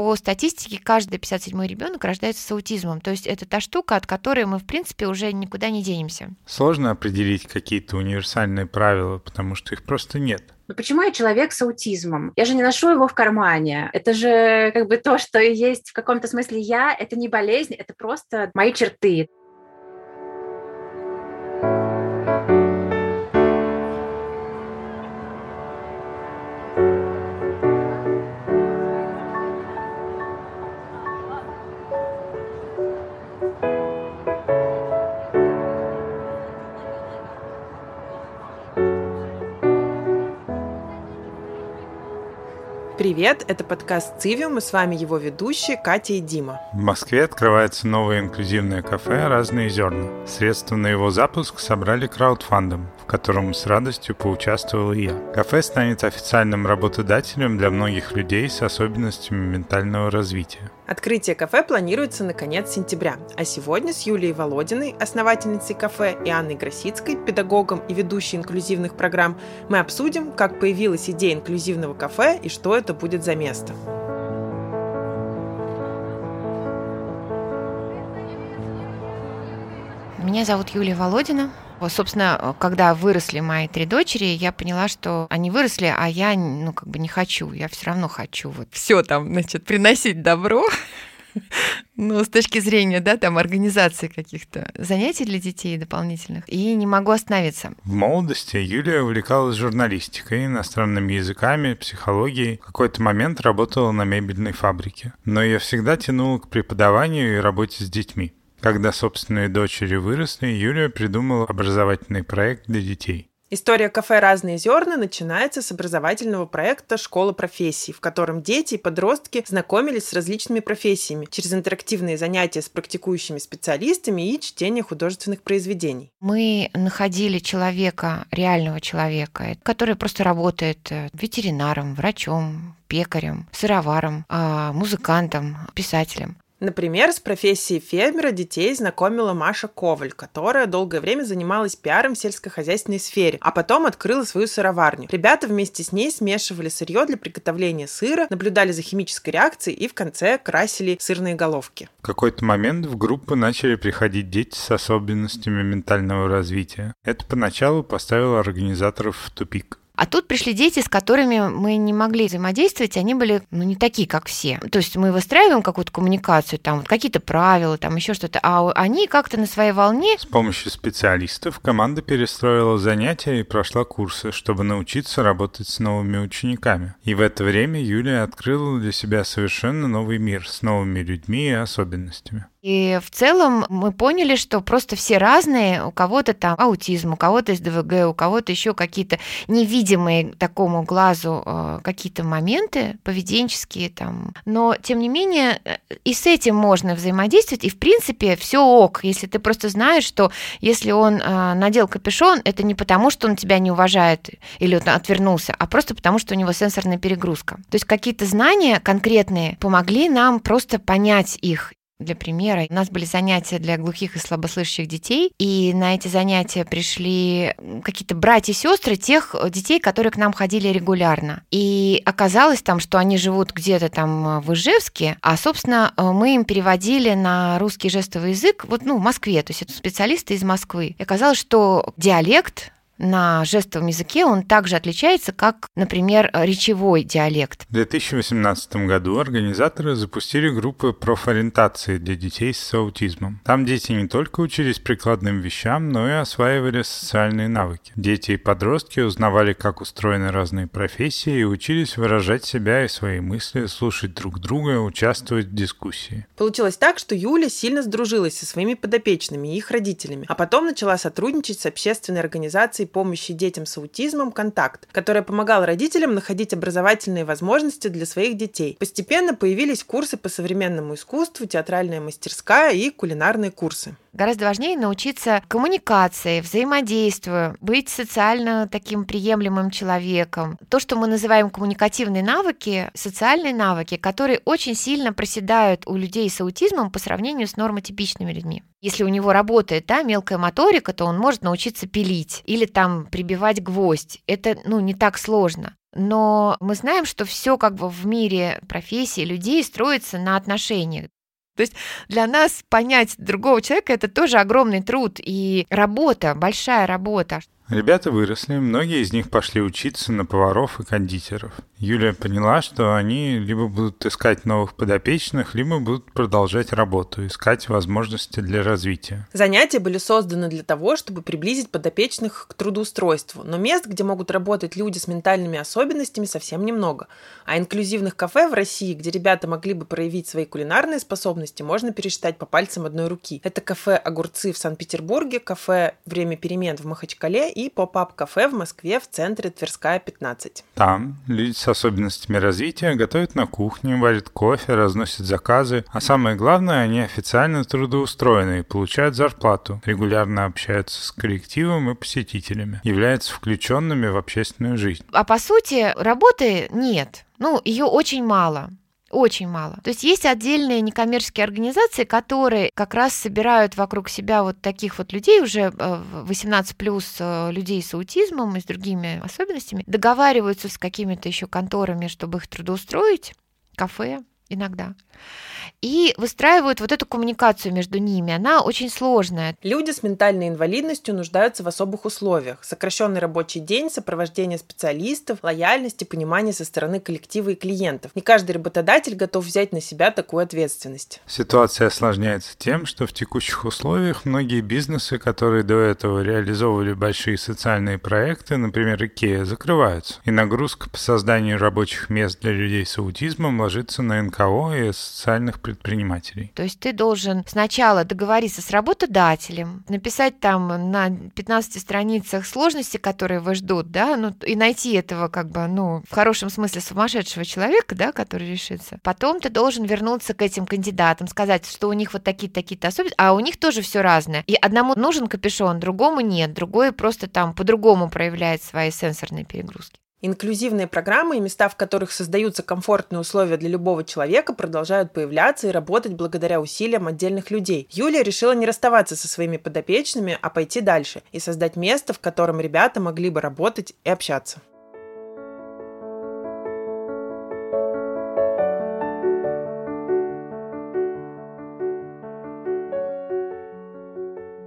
по статистике каждый 57-й ребенок рождается с аутизмом. То есть это та штука, от которой мы, в принципе, уже никуда не денемся. Сложно определить какие-то универсальные правила, потому что их просто нет. Но почему я человек с аутизмом? Я же не ношу его в кармане. Это же как бы то, что есть в каком-то смысле я. Это не болезнь, это просто мои черты. Привет, это подкаст «Цивиум», и с вами его ведущие Катя и Дима. В Москве открывается новое инклюзивное кафе «Разные зерна». Средства на его запуск собрали краудфандом, в котором с радостью поучаствовал и я. Кафе станет официальным работодателем для многих людей с особенностями ментального развития. Открытие кафе планируется на конец сентября, а сегодня с Юлией Володиной, основательницей кафе, и Анной Гросицкой, педагогом и ведущей инклюзивных программ, мы обсудим, как появилась идея инклюзивного кафе и что это будет за место. Меня зовут Юлия Володина. Собственно, когда выросли мои три дочери, я поняла, что они выросли, а я, ну, как бы не хочу. Я все равно хочу вот все там, значит, приносить добро. Ну, с точки зрения, да, там, организации каких-то занятий для детей дополнительных. И не могу остановиться. В молодости Юлия увлекалась журналистикой, иностранными языками, психологией. В какой-то момент работала на мебельной фабрике. Но ее всегда тянуло к преподаванию и работе с детьми. Когда собственные дочери выросли, Юлия придумала образовательный проект для детей. История кафе «Разные зерна» начинается с образовательного проекта «Школа профессий», в котором дети и подростки знакомились с различными профессиями через интерактивные занятия с практикующими специалистами и чтение художественных произведений. Мы находили человека, реального человека, который просто работает э, ветеринаром, врачом, пекарем, сыроваром, а, музыкантом, писателем. Например, с профессией фермера детей знакомила Маша Коваль, которая долгое время занималась пиаром в сельскохозяйственной сфере, а потом открыла свою сыроварню. Ребята вместе с ней смешивали сырье для приготовления сыра, наблюдали за химической реакцией и в конце красили сырные головки. В какой-то момент в группу начали приходить дети с особенностями ментального развития. Это поначалу поставило организаторов в тупик. А тут пришли дети, с которыми мы не могли взаимодействовать, они были, ну, не такие, как все. То есть мы выстраиваем какую-то коммуникацию, там какие-то правила, там еще что-то, а они как-то на своей волне. С помощью специалистов команда перестроила занятия и прошла курсы, чтобы научиться работать с новыми учениками. И в это время Юлия открыла для себя совершенно новый мир с новыми людьми и особенностями. И в целом мы поняли, что просто все разные, у кого-то там аутизм, у кого-то СДВГ, у кого-то еще какие-то невидимые такому глазу э, какие-то моменты поведенческие там. Но тем не менее э, и с этим можно взаимодействовать, и в принципе все ок, если ты просто знаешь, что если он э, надел капюшон, это не потому, что он тебя не уважает или отвернулся, а просто потому, что у него сенсорная перегрузка. То есть какие-то знания конкретные помогли нам просто понять их для примера, у нас были занятия для глухих и слабослышащих детей, и на эти занятия пришли какие-то братья и сестры тех детей, которые к нам ходили регулярно. И оказалось там, что они живут где-то там в Ижевске, а, собственно, мы им переводили на русский жестовый язык вот, ну, в Москве, то есть это специалисты из Москвы. И оказалось, что диалект на жестовом языке, он также отличается, как, например, речевой диалект. В 2018 году организаторы запустили группы профориентации для детей с аутизмом. Там дети не только учились прикладным вещам, но и осваивали социальные навыки. Дети и подростки узнавали, как устроены разные профессии и учились выражать себя и свои мысли, слушать друг друга, участвовать в дискуссии. Получилось так, что Юля сильно сдружилась со своими подопечными и их родителями, а потом начала сотрудничать с общественной организацией помощи детям с аутизмом «Контакт», которая помогала родителям находить образовательные возможности для своих детей. Постепенно появились курсы по современному искусству, театральная мастерская и кулинарные курсы. Гораздо важнее научиться коммуникации, взаимодействию, быть социально таким приемлемым человеком. То, что мы называем коммуникативные навыки, социальные навыки, которые очень сильно проседают у людей с аутизмом по сравнению с нормотипичными людьми. Если у него работает да, мелкая моторика, то он может научиться пилить или там прибивать гвоздь. Это ну, не так сложно. но мы знаем, что все как бы в мире профессии людей строится на отношениях. То есть для нас понять другого человека это тоже огромный труд и работа, большая работа. Ребята выросли, многие из них пошли учиться на поваров и кондитеров. Юлия поняла, что они либо будут искать новых подопечных, либо будут продолжать работу, искать возможности для развития. Занятия были созданы для того, чтобы приблизить подопечных к трудоустройству, но мест, где могут работать люди с ментальными особенностями, совсем немного. А инклюзивных кафе в России, где ребята могли бы проявить свои кулинарные способности, можно пересчитать по пальцам одной руки. Это кафе «Огурцы» в Санкт-Петербурге, кафе «Время перемен» в Махачкале поп-ап-кафе в Москве в центре Тверская, 15. Там люди с особенностями развития готовят на кухне, варят кофе, разносят заказы, а самое главное, они официально трудоустроены и получают зарплату, регулярно общаются с коллективом и посетителями, являются включенными в общественную жизнь. А по сути, работы нет. Ну, ее очень мало. Очень мало. То есть есть отдельные некоммерческие организации, которые как раз собирают вокруг себя вот таких вот людей, уже 18 э, плюс э, людей с аутизмом и с другими особенностями, договариваются с какими-то еще конторами, чтобы их трудоустроить, кафе иногда и выстраивают вот эту коммуникацию между ними. Она очень сложная. Люди с ментальной инвалидностью нуждаются в особых условиях. Сокращенный рабочий день, сопровождение специалистов, лояльность и понимание со стороны коллектива и клиентов. Не каждый работодатель готов взять на себя такую ответственность. Ситуация осложняется тем, что в текущих условиях многие бизнесы, которые до этого реализовывали большие социальные проекты, например, IKEA, закрываются. И нагрузка по созданию рабочих мест для людей с аутизмом ложится на НКО и социальных предпринимателей. То есть ты должен сначала договориться с работодателем, написать там на 15 страницах сложности, которые вас ждут, да, ну, и найти этого как бы, ну, в хорошем смысле сумасшедшего человека, да, который решится. Потом ты должен вернуться к этим кандидатам, сказать, что у них вот такие-такие-то особенности, а у них тоже все разное. И одному нужен капюшон, другому нет, другой просто там по-другому проявляет свои сенсорные перегрузки. Инклюзивные программы и места, в которых создаются комфортные условия для любого человека, продолжают появляться и работать благодаря усилиям отдельных людей. Юлия решила не расставаться со своими подопечными, а пойти дальше и создать место, в котором ребята могли бы работать и общаться.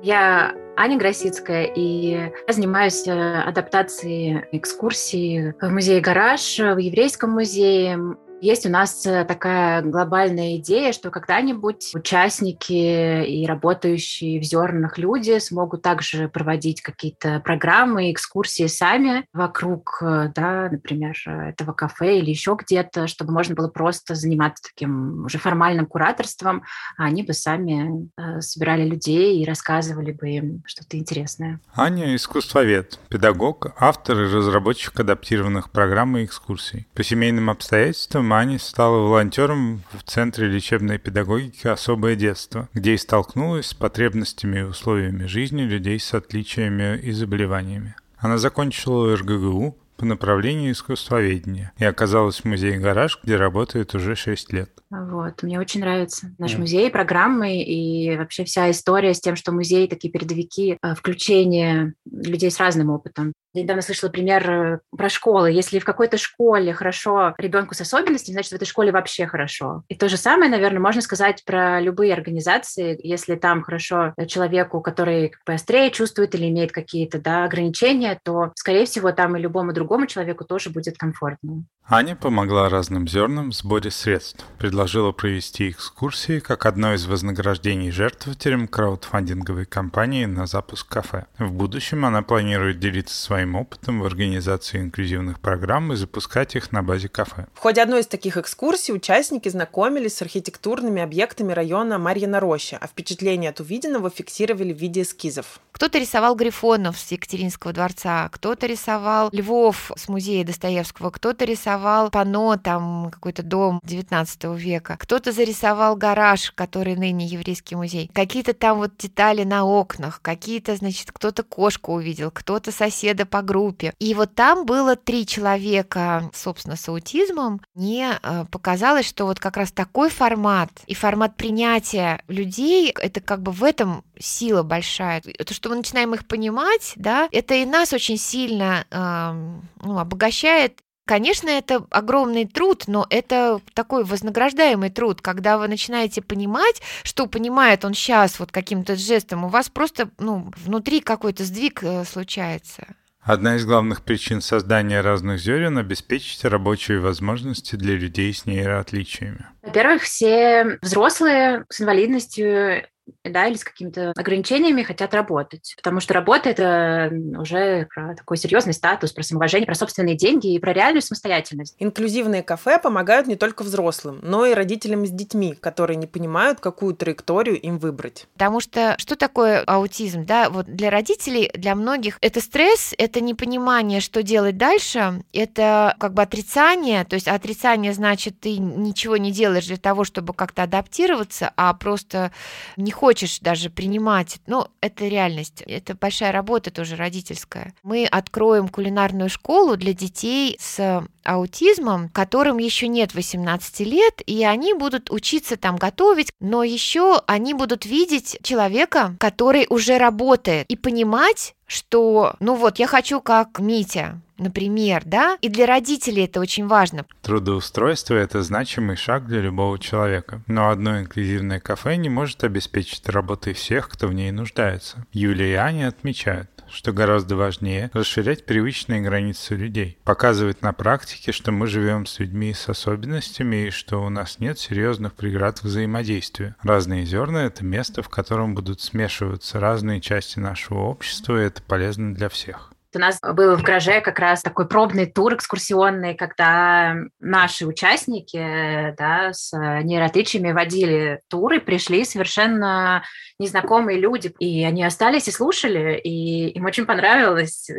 Я Аня Гросицкая, и я занимаюсь э, адаптацией экскурсий в музее «Гараж», в Еврейском музее, есть у нас э, такая глобальная идея, что когда-нибудь участники и работающие в зернах люди смогут также проводить какие-то программы, экскурсии сами вокруг, э, да, например, этого кафе или еще где-то, чтобы можно было просто заниматься таким уже формальным кураторством, а они бы сами э, собирали людей и рассказывали бы им что-то интересное. Аня – искусствовед, педагог, автор и разработчик адаптированных программ и экскурсий. По семейным обстоятельствам Мани стала волонтером в Центре лечебной педагогики «Особое детство», где и столкнулась с потребностями и условиями жизни людей с отличиями и заболеваниями. Она закончила РГГУ, по направлению искусствоведения и оказалась в музее «Гараж», где работает уже 6 лет. Вот, мне очень нравится наш музей, программы и вообще вся история с тем, что музей такие передовики э, включения людей с разным опытом. Я недавно слышала пример э, про школы. Если в какой-то школе хорошо ребенку с особенностями, значит, в этой школе вообще хорошо. И то же самое, наверное, можно сказать про любые организации. Если там хорошо человеку, который как чувствует или имеет какие-то да, ограничения, то, скорее всего, там и любому другому человеку тоже будет комфортно. Аня помогла разным зернам в сборе средств, предложила провести экскурсии как одно из вознаграждений жертвователям краудфандинговой кампании на запуск кафе. В будущем она планирует делиться своим опытом в организации инклюзивных программ и запускать их на базе кафе. В ходе одной из таких экскурсий участники знакомились с архитектурными объектами района Марьина Роща, а впечатления от увиденного фиксировали в виде эскизов. Кто-то рисовал Грифонов с Екатеринского дворца, кто-то рисовал Львов с музея Достоевского, кто-то рисовал пано, там какой-то дом 19 века, кто-то зарисовал гараж, который ныне еврейский музей, какие-то там вот детали на окнах, какие-то, значит, кто-то кошку увидел, кто-то соседа по группе. И вот там было три человека, собственно, с аутизмом. Мне э, показалось, что вот как раз такой формат и формат принятия людей, это как бы в этом сила большая. Это что мы начинаем их понимать, да, это и нас очень сильно э, ну, обогащает Конечно, это огромный труд, но это такой вознаграждаемый труд, когда вы начинаете понимать, что понимает он сейчас вот каким-то жестом, у вас просто ну, внутри какой-то сдвиг э, случается. Одна из главных причин создания разных зерен – обеспечить рабочие возможности для людей с нейроотличиями. Во-первых, все взрослые с инвалидностью да, или с какими-то ограничениями хотят работать. Потому что работа – это уже про такой серьезный статус, про самоуважение, про собственные деньги и про реальную самостоятельность. Инклюзивные кафе помогают не только взрослым, но и родителям с детьми, которые не понимают, какую траекторию им выбрать. Потому что что такое аутизм? Да, вот для родителей, для многих это стресс, это непонимание, что делать дальше, это как бы отрицание, то есть отрицание значит, ты ничего не делаешь для того, чтобы как-то адаптироваться, а просто не хочешь даже принимать. Ну, это реальность. Это большая работа тоже родительская. Мы откроем кулинарную школу для детей с аутизмом, которым еще нет 18 лет, и они будут учиться там готовить, но еще они будут видеть человека, который уже работает, и понимать, что, ну вот, я хочу как Митя, например, да, и для родителей это очень важно. Трудоустройство – это значимый шаг для любого человека, но одно инклюзивное кафе не может обеспечить работой всех, кто в ней нуждается. Юлия и Аня отмечают, что гораздо важнее расширять привычные границы людей, показывать на практике, что мы живем с людьми с особенностями и что у нас нет серьезных преград взаимодействия. Разные зерна – это место, в котором будут смешиваться разные части нашего общества, и это полезно для всех. У нас был в гараже как раз такой пробный тур экскурсионный, когда наши участники да, с нейроотличиями водили туры, пришли совершенно незнакомые люди, и они остались и слушали, и им очень понравилось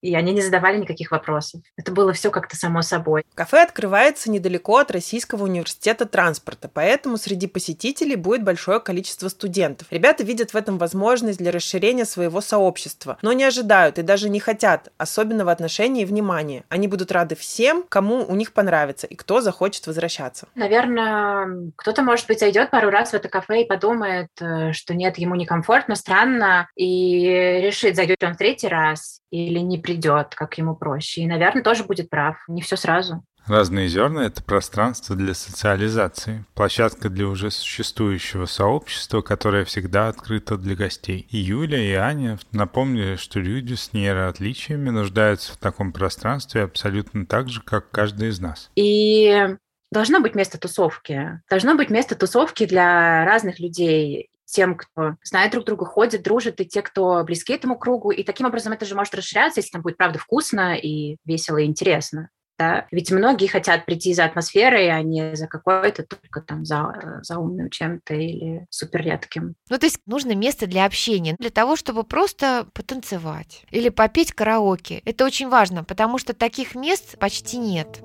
и они не задавали никаких вопросов. Это было все как-то само собой. Кафе открывается недалеко от Российского университета транспорта, поэтому среди посетителей будет большое количество студентов. Ребята видят в этом возможность для расширения своего сообщества, но не ожидают и даже не хотят особенного отношения и внимания. Они будут рады всем, кому у них понравится и кто захочет возвращаться. Наверное, кто-то, может быть, зайдет пару раз в это кафе и подумает, э, что нет, ему некомфортно, странно, и решит, зайдет он в третий раз или не придет, как ему проще. И, наверное, тоже будет прав. Не все сразу. Разные зерна – это пространство для социализации, площадка для уже существующего сообщества, которое всегда открыто для гостей. И Юля, и Аня напомнили, что люди с нейроотличиями нуждаются в таком пространстве абсолютно так же, как каждый из нас. И должно быть место тусовки. Должно быть место тусовки для разных людей тем, кто знает друг друга, ходит, дружит, и те, кто близки этому кругу. И таким образом это же может расширяться, если там будет, правда, вкусно и весело и интересно. Да? Ведь многие хотят прийти за атмосферой, а не за какой-то только там за, за умным чем-то или супер редким. Ну, то есть нужно место для общения, для того, чтобы просто потанцевать или попеть караоке. Это очень важно, потому что таких мест почти нет.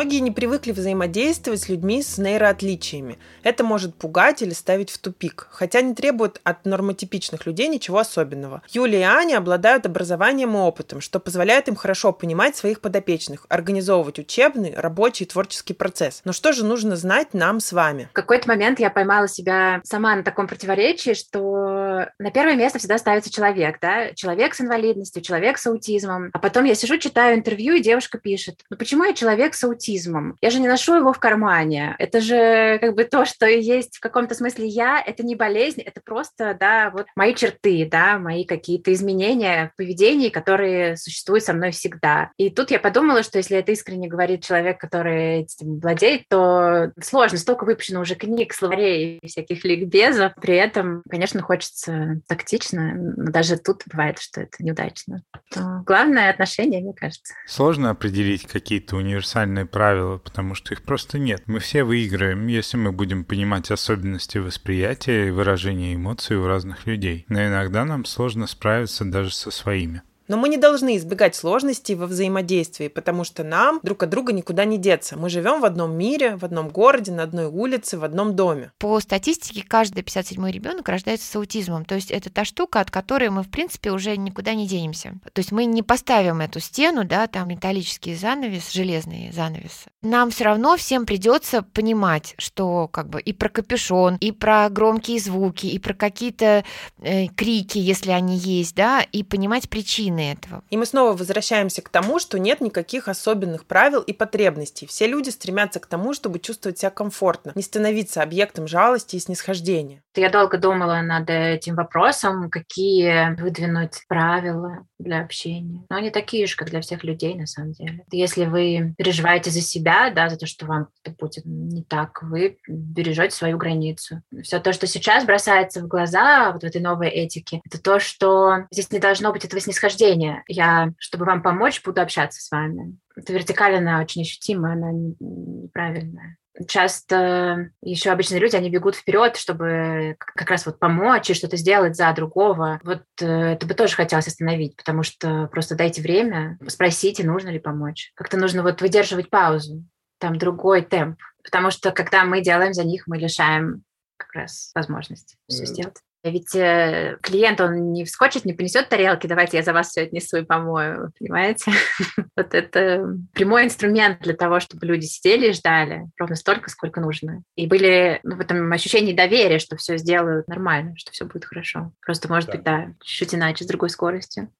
Многие не привыкли взаимодействовать с людьми с нейроотличиями. Это может пугать или ставить в тупик, хотя не требует от нормотипичных людей ничего особенного. Юлия и Аня обладают образованием и опытом, что позволяет им хорошо понимать своих подопечных, организовывать учебный, рабочий и творческий процесс. Но что же нужно знать нам с вами? В какой-то момент я поймала себя сама на таком противоречии, что на первое место всегда ставится человек, да, человек с инвалидностью, человек с аутизмом. А потом я сижу, читаю интервью, и девушка пишет, ну почему я человек с аутизмом? Я же не ношу его в кармане. Это же как бы то, что есть в каком-то смысле я. Это не болезнь, это просто, да, вот мои черты, да, мои какие-то изменения в поведении, которые существуют со мной всегда. И тут я подумала, что если это искренне говорит человек, который этим владеет, то сложно. Столько выпущено уже книг, словарей всяких ликбезов. При этом, конечно, хочется тактично, но даже тут бывает, что это неудачно. То главное отношение, мне кажется. Сложно определить какие-то универсальные правила, потому что их просто нет. Мы все выиграем, если мы будем понимать особенности восприятия и выражения эмоций у разных людей. Но иногда нам сложно справиться даже со своими. Но мы не должны избегать сложностей во взаимодействии, потому что нам друг от друга никуда не деться. Мы живем в одном мире, в одном городе, на одной улице, в одном доме. По статистике, каждый 57-й ребенок рождается с аутизмом. То есть это та штука, от которой мы, в принципе, уже никуда не денемся. То есть мы не поставим эту стену, да, там металлический занавес, железный занавес. Нам все равно всем придется понимать, что как бы и про капюшон, и про громкие звуки, и про какие-то э, крики, если они есть, да, и понимать причины этого. И мы снова возвращаемся к тому, что нет никаких особенных правил и потребностей. Все люди стремятся к тому, чтобы чувствовать себя комфортно, не становиться объектом жалости и снисхождения. Я долго думала над этим вопросом, какие выдвинуть правила для общения. Но они такие же, как для всех людей, на самом деле. Если вы переживаете за себя, да, за то, что вам это будет не так, вы бережете свою границу. Все то, что сейчас бросается в глаза вот в этой новой этике, это то, что здесь не должно быть этого снисхождения. Я, чтобы вам помочь, буду общаться с вами. Эта вертикаль, она очень ощутима, она неправильная часто еще обычные люди, они бегут вперед, чтобы как раз вот помочь и что-то сделать за другого. Вот э, это бы тоже хотелось остановить, потому что просто дайте время, спросите, нужно ли помочь. Как-то нужно вот выдерживать паузу, там другой темп. Потому что когда мы делаем за них, мы лишаем как раз возможности все сделать. Ведь э, клиент, он не вскочит, не понесет тарелки, давайте я за вас все отнесу и помою, понимаете? вот это прямой инструмент для того, чтобы люди сидели и ждали ровно столько, сколько нужно. И были ну, в этом ощущении доверия, что все сделают нормально, что все будет хорошо. Просто, может быть, да, чуть иначе, с другой скоростью.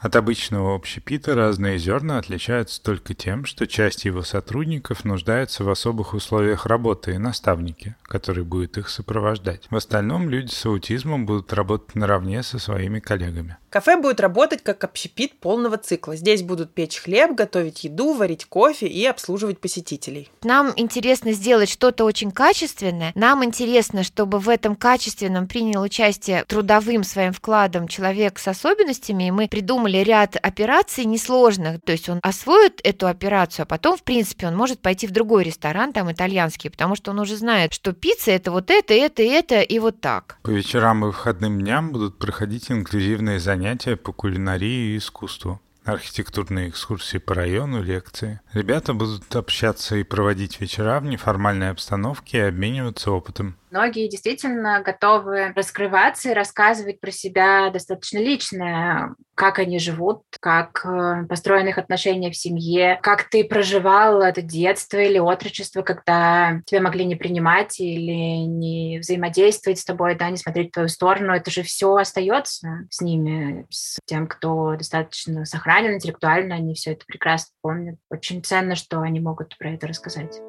От обычного общепита разные зерна отличаются только тем, что часть его сотрудников нуждается в особых условиях работы и наставнике, который будет их сопровождать. В остальном люди с аутизмом будут работать наравне со своими коллегами. Кафе будет работать как общепит полного цикла. Здесь будут печь хлеб, готовить еду, варить кофе и обслуживать посетителей. Нам интересно сделать что-то очень качественное. Нам интересно, чтобы в этом качественном принял участие трудовым своим вкладом человек с особенностями, и мы придумали ряд операций несложных. То есть он освоит эту операцию, а потом, в принципе, он может пойти в другой ресторан, там итальянский, потому что он уже знает, что пицца это вот это, это, это и вот так. По вечерам и выходным дням будут проходить инклюзивные занятия по кулинарии и искусству архитектурные экскурсии по району, лекции. Ребята будут общаться и проводить вечера в неформальной обстановке и обмениваться опытом. Многие действительно готовы раскрываться и рассказывать про себя достаточно личное, как они живут, как э, построены их отношения в семье, как ты проживал это детство или отрочество, когда тебя могли не принимать или не взаимодействовать с тобой, да, не смотреть в твою сторону. Это же все остается с ними, с тем, кто достаточно сохранен интеллектуально, они все это прекрасно помнят. Очень ценно, что они могут про это рассказать.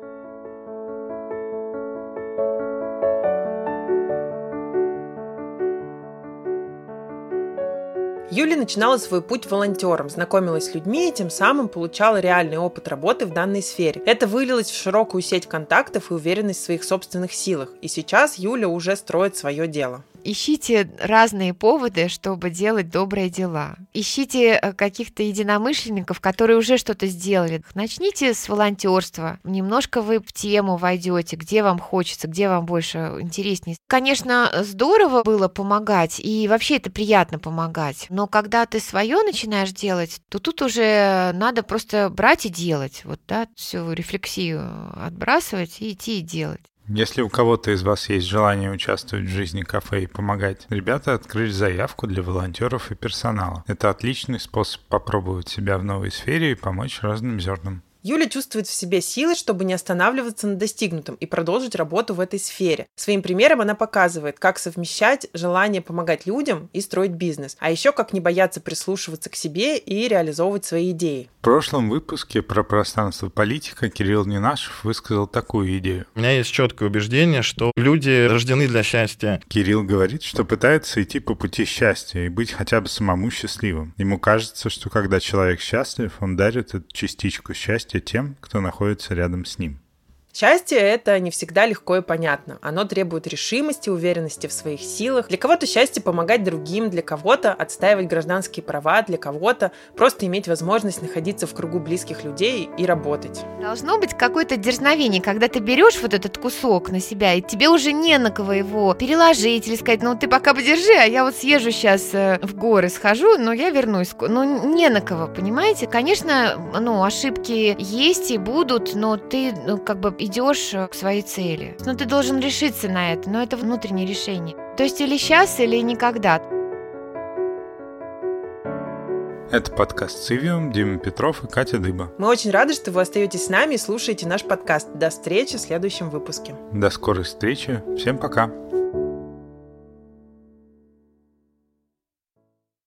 Юля начинала свой путь волонтером, знакомилась с людьми и тем самым получала реальный опыт работы в данной сфере. Это вылилось в широкую сеть контактов и уверенность в своих собственных силах. И сейчас Юля уже строит свое дело. Ищите разные поводы, чтобы делать добрые дела. Ищите э, каких-то единомышленников, которые уже что-то сделали. Начните с волонтерства. Немножко вы в тему войдете, где вам хочется, где вам больше интереснее. Конечно, здорово было помогать, и вообще это приятно помогать. Но когда ты свое начинаешь делать, то тут уже надо просто брать и делать. Вот, да, всю рефлексию отбрасывать и идти и делать. Если у кого-то из вас есть желание участвовать в жизни кафе и помогать, ребята открыли заявку для волонтеров и персонала. Это отличный способ попробовать себя в новой сфере и помочь разным зернам. Юля чувствует в себе силы, чтобы не останавливаться на достигнутом и продолжить работу в этой сфере. Своим примером она показывает, как совмещать желание помогать людям и строить бизнес, а еще как не бояться прислушиваться к себе и реализовывать свои идеи. В прошлом выпуске про пространство политика Кирилл Нинашев высказал такую идею. У меня есть четкое убеждение, что люди рождены для счастья. Кирилл говорит, что пытается идти по пути счастья и быть хотя бы самому счастливым. Ему кажется, что когда человек счастлив, он дарит эту частичку счастья тем, кто находится рядом с ним. Счастье – это не всегда легко и понятно. Оно требует решимости, уверенности в своих силах. Для кого-то счастье – помогать другим, для кого-то – отстаивать гражданские права, для кого-то – просто иметь возможность находиться в кругу близких людей и работать. Должно быть какое-то дерзновение, когда ты берешь вот этот кусок на себя, и тебе уже не на кого его переложить или сказать, ну ты пока подержи, а я вот съезжу сейчас э, в горы, схожу, но я вернусь. Ну не на кого, понимаете? Конечно, ну ошибки есть и будут, но ты ну, как бы идешь э, к своей цели. Но ты должен решиться на это, но это внутреннее решение. То есть или сейчас, или никогда. Это подкаст «Цивиум», Дима Петров и Катя Дыба. Мы очень рады, что вы остаетесь с нами и слушаете наш подкаст. До встречи в следующем выпуске. До скорой встречи. Всем пока.